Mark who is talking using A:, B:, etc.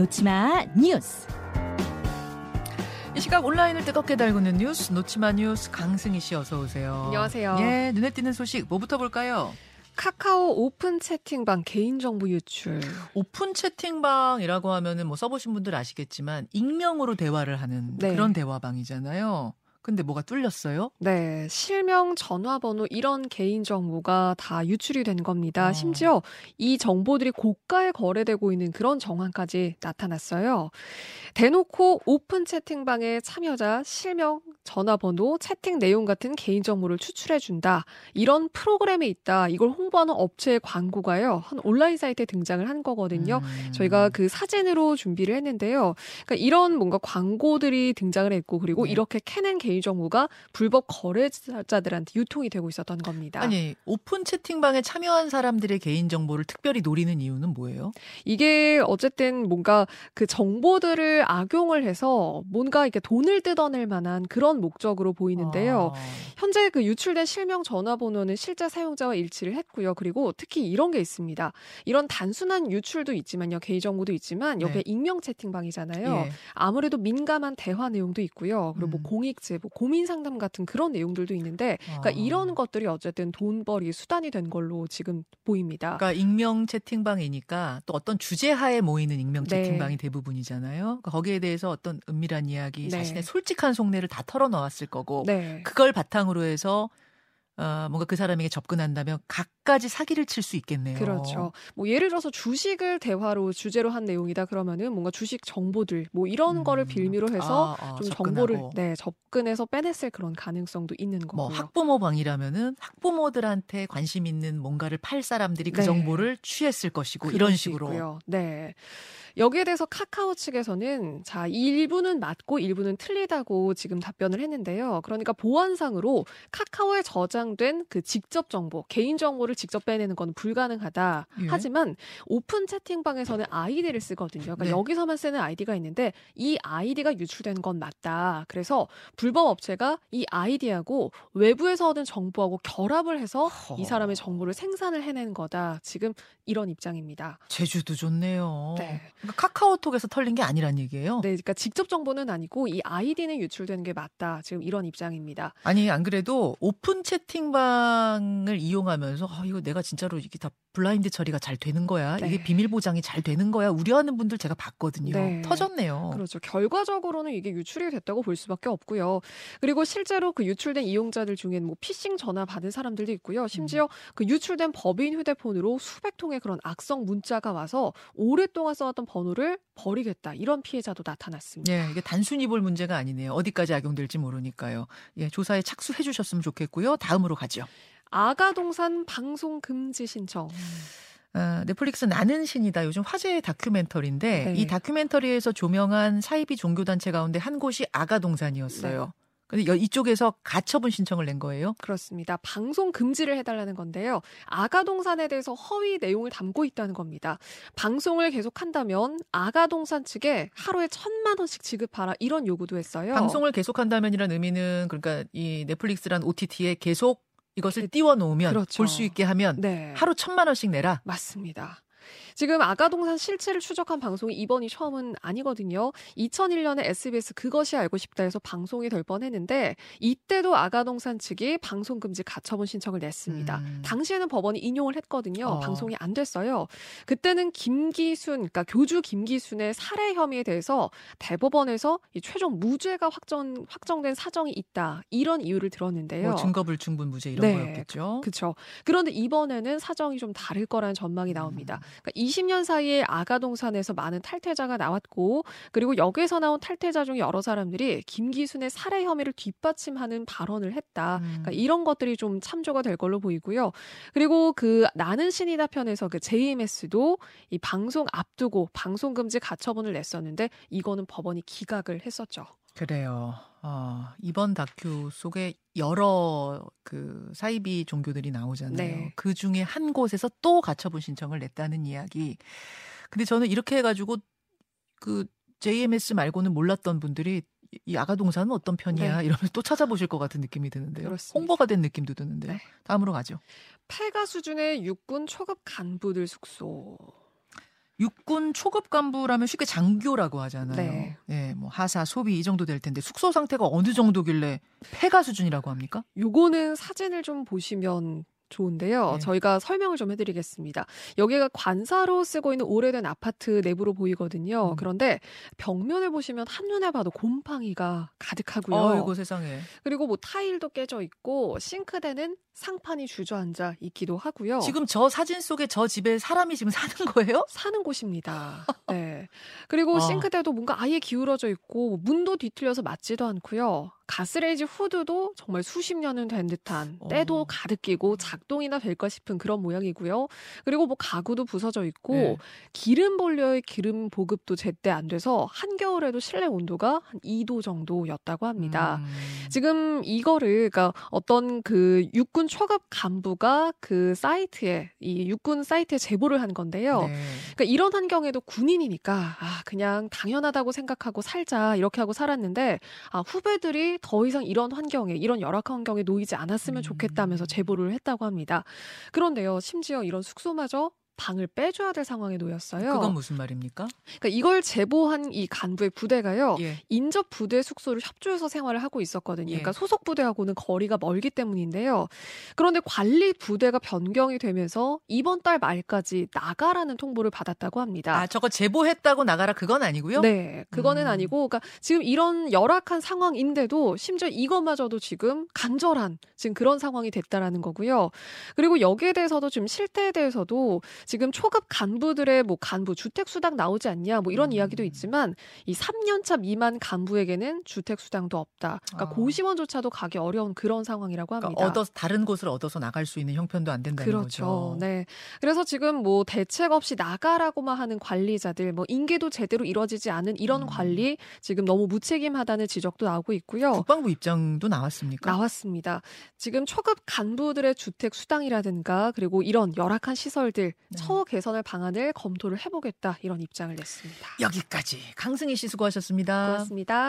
A: 놓치마 뉴스.
B: 이 시각 온라인을 뜨겁게 달구는 뉴스 놓치마 뉴스 강승희 씨 어서 오세요.
C: 안녕하세요.
B: 예, 눈에 띄는 소식 뭐부터 볼까요?
C: 카카오 오픈 채팅방 개인정보 유출.
B: 오픈 채팅방이라고 하면은 뭐 써보신 분들 아시겠지만 익명으로 대화를 하는
C: 네.
B: 그런 대화방이잖아요. 근데 뭐가 뚫렸어요?
C: 네, 실명, 전화번호 이런 개인 정보가 다 유출이 된 겁니다.
B: 어.
C: 심지어 이 정보들이 고가에 거래되고 있는 그런 정황까지 나타났어요. 대놓고 오픈 채팅방에 참여자 실명, 전화번호, 채팅 내용 같은 개인 정보를 추출해 준다. 이런 프로그램이 있다. 이걸 홍보하는 업체의 광고가요. 한 온라인 사이트에 등장을 한 거거든요.
B: 음.
C: 저희가 그 사진으로 준비를 했는데요. 그러니까 이런 뭔가 광고들이 등장을 했고 그리고
B: 네.
C: 이렇게 캐낸 개인 정보가 불법 거래자들한테 유통이 되고 있었던 겁니다.
B: 아니 오픈 채팅방에 참여한 사람들의 개인 정보를 특별히 노리는 이유는 뭐예요?
C: 이게 어쨌든 뭔가 그 정보들을 악용을 해서 뭔가 이렇게 돈을 뜯어낼 만한 그런 목적으로 보이는데요.
B: 아,
C: 현재 그 유출된 실명 전화번호는 실제 사용자와 일치를 했고요. 그리고 특히 이런 게 있습니다. 이런 단순한 유출도 있지만요. 개인 정보도 있지만 여기에
B: 네.
C: 익명 채팅방이잖아요.
B: 예.
C: 아무래도 민감한 대화 내용도 있고요. 그리고 뭐
B: 음.
C: 공익 제, 뭐 고민 상담 같은 그런 내용들도 있는데, 그러니까
B: 아.
C: 이런 것들이 어쨌든 돈벌이 수단이 된 걸로 지금 보입니다.
B: 그러니까 익명 채팅방이니까 또 어떤 주제 하에 모이는 익명
C: 네.
B: 채팅방이 대부분이잖아요. 그러니까 거기에 대해서 어떤 은밀한 이야기,
C: 네.
B: 자신의 솔직한 속내를 다 털어놓았을 거고
C: 네.
B: 그걸 바탕으로 해서 어, 뭔가 그 사람에게 접근한다면 각 가지 사기를 칠 수 있겠네요.
C: 그렇죠. 뭐 예를 들어서 주식을 대화로 주제로 한 내용이다 그러면은 뭔가 주식 정보들 뭐 이런
B: 음.
C: 거를 빌미로 해서
B: 아, 아,
C: 좀
B: 접근하고.
C: 정보를 네 접근해서 빼냈을 그런 가능성도 있는 거고요.
B: 뭐 학부모 방이라면은 학부모들한테 관심 있는 뭔가를 팔 사람들이 그
C: 네.
B: 정보를 취했을 것이고 이런
C: 수
B: 식으로
C: 있고요. 네. 여기에 대해서 카카오 측에서는 자 일부는 맞고 일부는 틀리다고 지금 답변을 했는데요. 그러니까 보안상으로 카카오에 저장된 그 직접 정보, 개인 정보를 직접 빼내는 건 불가능하다.
B: 예.
C: 하지만 오픈 채팅방에서는 아이디를 쓰거든요. 그러니까
B: 네.
C: 여기서만 쓰는 아이디가 있는데 이 아이디가 유출된 건 맞다. 그래서 불법 업체가 이 아이디하고 외부에서 얻은 정보하고 결합을 해서 이 사람의 정보를 생산을 해낸 거다. 지금 이런 입장입니다.
B: 제주도 좋네요.
C: 네.
B: 그러니까 카카오톡에서 털린 게 아니란 얘기예요.
C: 네, 그러니까 직접 정보는 아니고 이 아이디는 유출되는 게 맞다. 지금 이런 입장입니다.
B: 아니 안 그래도 오픈 채팅방을 이용하면서 아, 이거 내가 진짜로 이게 다 블라인드 처리가 잘 되는 거야
C: 네.
B: 이게 비밀 보장이 잘 되는 거야 우려하는 분들 제가 봤거든요
C: 네.
B: 터졌네요
C: 그렇죠. 결과적으로는 이게 유출이 됐다고 볼 수밖에 없고요. 그리고 실제로 그 유출된 이용자들 중에는 뭐 피싱 전화 받은 사람들도 있고요. 심지어 그 유출된 법인 휴대폰으로 수백 통의 그런 악성 문자가 와서 오랫동안 써왔던 번호를 버리겠다. 이런 피해자도 나타났습니다.
B: 예, 이게 단순히 볼 문제가 아니네요 어디까지 악용될지 모르니까요 예, 조사에 착수해 주셨으면 좋겠고요 다음으로 가죠
C: 아가동산 방송 금지 신청.
B: 아, 넷플릭스 나는 신이다 요즘 화제의 다큐멘터리인데
C: 네.
B: 이 다큐멘터리에서 조명한 사이비 종교단체 가운데 한 곳이 아가동산이었어요
C: 네.
B: 근데 여- 이쪽에서 가처분 신청을 낸 거예요
C: 그렇습니다. 방송 금지를 해달라는 건데요. 아가동산에 대해서 허위 내용을 담고 있다는 겁니다. 방송을 계속한다면 아가동산 측에 하루에 천만 원씩 지급하라 이런 요구도 했어요.
B: 방송을 계속한다면이란 의미는 그러니까 이 넷플릭스란 OTT에 계속 이것을 띄워 놓으면
C: 그렇죠.
B: 볼수 있게 하면
C: 네.
B: 하루 천만 원씩 내라.
C: 맞습니다. 지금 아가동산 실체를 추적한 방송이 이번이 처음은 아니거든요. 2001년에 SBS 그것이 알고 싶다에서 방송이 될 뻔했는데 이때도 아가동산 측이 방송 금지 가처분 신청을 냈습니다.
B: 음.
C: 당시에는 법원이 인용을 했거든요.
B: 어.
C: 방송이 안 됐어요. 그때는 김기순, 그러니까 교주 김기순의 살해 혐의에 대해서 대법원에서 이 최종 무죄가 확정 확정된 사정이 있다 이런 이유를 들었는데요.
B: 뭐 증거불충분 무죄 이런
C: 네.
B: 거였겠죠.
C: 그렇죠. 그런데 이번에는 사정이 좀 다를 거라는 전망이 나옵니다. 그러니까 20년 사이에 아가동산에서 많은 탈퇴자가 나왔고 그리고 여기에서 나온 탈퇴자 중 여러 사람들이 김기순의 살해 혐의를 뒷받침하는 발언을 했다.
B: 음.
C: 그러니까 이런 것들이 좀 참조가 될 걸로 보이고요. 그리고 그 나는 신이다 편에서 그 JMS도 이 방송 앞두고 방송 금지 가처분을 냈었는데 이거는 법원이 기각을 했었죠.
B: 그래요. 어, 이번 다큐 속에 여러 그 사이비 종교들이 나오잖아요.
C: 네.
B: 그 중에 한 곳에서 또 가처분 신청을 냈다는 이야기. 근데 저는 이렇게 해가지고 그 JMS 말고는 몰랐던 분들이 이- 이 아가동산은 어떤 편이야? 이러면서 또 찾아보실 것 같은 느낌이 드는데요.
C: 네. 그렇습니다.
B: 홍보가 된 느낌도 드는데요.
C: 네.
B: 다음으로 가죠.
C: 폐가 수준의 육군 초급 간부들 숙소.
B: 육군 초급 간부라면 쉽게 장교라고 하잖아요.
C: 네.
B: 예, 뭐 하사, 소비 이 정도 될 텐데 숙소 상태가 어느 정도길래 폐가 수준이라고 합니까?
C: 요거는 사진을 좀 보시면 좋은데요.
B: 네.
C: 저희가 설명을 좀 해드리겠습니다. 여기가 관사로 쓰고 있는 오래된 아파트 내부로 보이거든요.
B: 음.
C: 그런데 벽면을 보시면 한눈에 봐도 곰팡이가 가득하고요.
B: 아이고 세상에.
C: 그리고 뭐 타일도 깨져 있고 싱크대는 상판이 주저앉아 있기도 하고요.
B: 지금 저 사진 속에 저 집에 사람이 지금 사는 거예요?
C: 사는 곳입니다. 네. 그리고
B: 아.
C: 싱크대도 뭔가 아예 기울어져 있고 문도 뒤틀려서 맞지도 않고요. 가스레인지 후드도 정말 수십 년은 된 듯한 때도
B: 어.
C: 가득 끼고 작동이나 될까 싶은 그런 모양이고요. 그리고 뭐 가구도 부서져 있고
B: 네.
C: 기름 본려의 기름 보급도 제때 안 돼서 한겨울에도 실내 온도가 한 2도 정도였다고 합니다.
B: 음.
C: 지금 이거를 그러니까 어떤 그 육군 초급 간부가 그 사이트에 이 육군 사이트에 제보를 한 건데요.
B: 네.
C: 그러니까 이런 환경에도 군인이니까 아 그냥 당연하다고 생각하고 살자 이렇게 하고 살았는데 아 후배들이 더 이상 이런 환경에 이런 열악한 환경에 놓이지 않았으면
B: 음.
C: 좋겠다면서 제보를 했다고 합니다. 그런데요 심지어 이런 숙소마저 방을 빼줘야 될 상황에 놓였어요.
B: 그건 무슨 말입니까?
C: 그러니까 이걸 제보한 이 간부의 부대가요.
B: 예.
C: 인접 부대 숙소를 협조해서 생활을 하고 있었거든요.
B: 예.
C: 그러니까 소속 부대하고는 거리가 멀기 때문인데요. 그런데 관리 부대가 변경이 되면서 이번 달 말까지 나가라는 통보를 받았다고 합니다.
B: 아, 저거 제보했다고 나가라 그건 아니고요?
C: 네, 그거는
B: 음.
C: 아니고, 그러니까 지금 이런 열악한 상황인데도 심지어 이것마저도 지금 간절한 지금 그런 상황이 됐다라는 거고요. 그리고 여기에 대해서도 지금 실태에 대해서도 지금 초급 간부들의 뭐 간부 주택 수당 나오지 않냐 뭐 이런
B: 음.
C: 이야기도 있지만 이 3년차 미만 간부에게는 주택 수당도 없다. 그러니까
B: 아.
C: 고시원조차도 가기 어려운 그런 상황이라고 합니다.
B: 그러니까 얻어 다른 곳을 얻어서 나갈 수 있는 형편도 안 된다는
C: 그렇죠.
B: 거죠.
C: 네. 그래서 지금 뭐 대책 없이 나가라고만 하는 관리자들, 뭐 인계도 제대로 이루어지지 않은 이런
B: 음.
C: 관리 지금 너무 무책임하다는 지적도 나오고 있고요.
B: 국방부 입장도 나왔습니까?
C: 나왔습니다. 지금 초급 간부들의 주택 수당이라든가 그리고 이런 열악한 시설들
B: 네.
C: 처우 개선할 방안을 검토를 해보겠다 이런 입장을 냈습니다.
B: 여기까지 강승희 씨 수고하셨습니다.
C: 고맙습니다.